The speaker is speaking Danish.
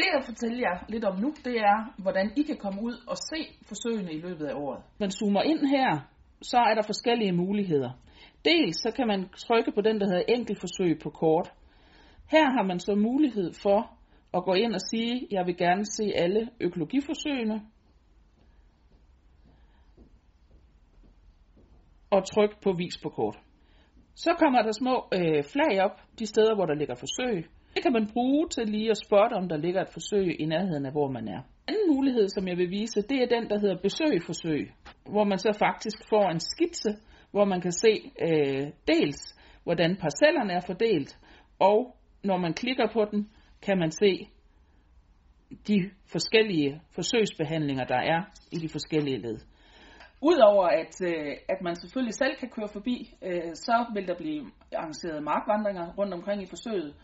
Det jeg fortæller jer lidt om nu, det er, hvordan I kan komme ud og se forsøgene i løbet af året. Man zoomer ind her, så er der forskellige muligheder. Dels så kan man trykke på den, der hedder enkeltforsøg på kort. Her har man så mulighed for at gå ind og sige, jeg vil gerne se alle økologiforsøgene. Og tryk på vis på kort. Så kommer der små øh, flag op, de steder, hvor der ligger forsøg. Det kan man bruge til lige at spotte, om der ligger et forsøg i nærheden af, hvor man er. En anden mulighed, som jeg vil vise, det er den, der hedder besøg-forsøg, hvor man så faktisk får en skitse, hvor man kan se øh, dels, hvordan parcellerne er fordelt, og når man klikker på den, kan man se de forskellige forsøgsbehandlinger, der er i de forskellige led. Udover at, øh, at man selvfølgelig selv kan køre forbi, øh, så vil der blive arrangeret markvandringer rundt omkring i forsøget.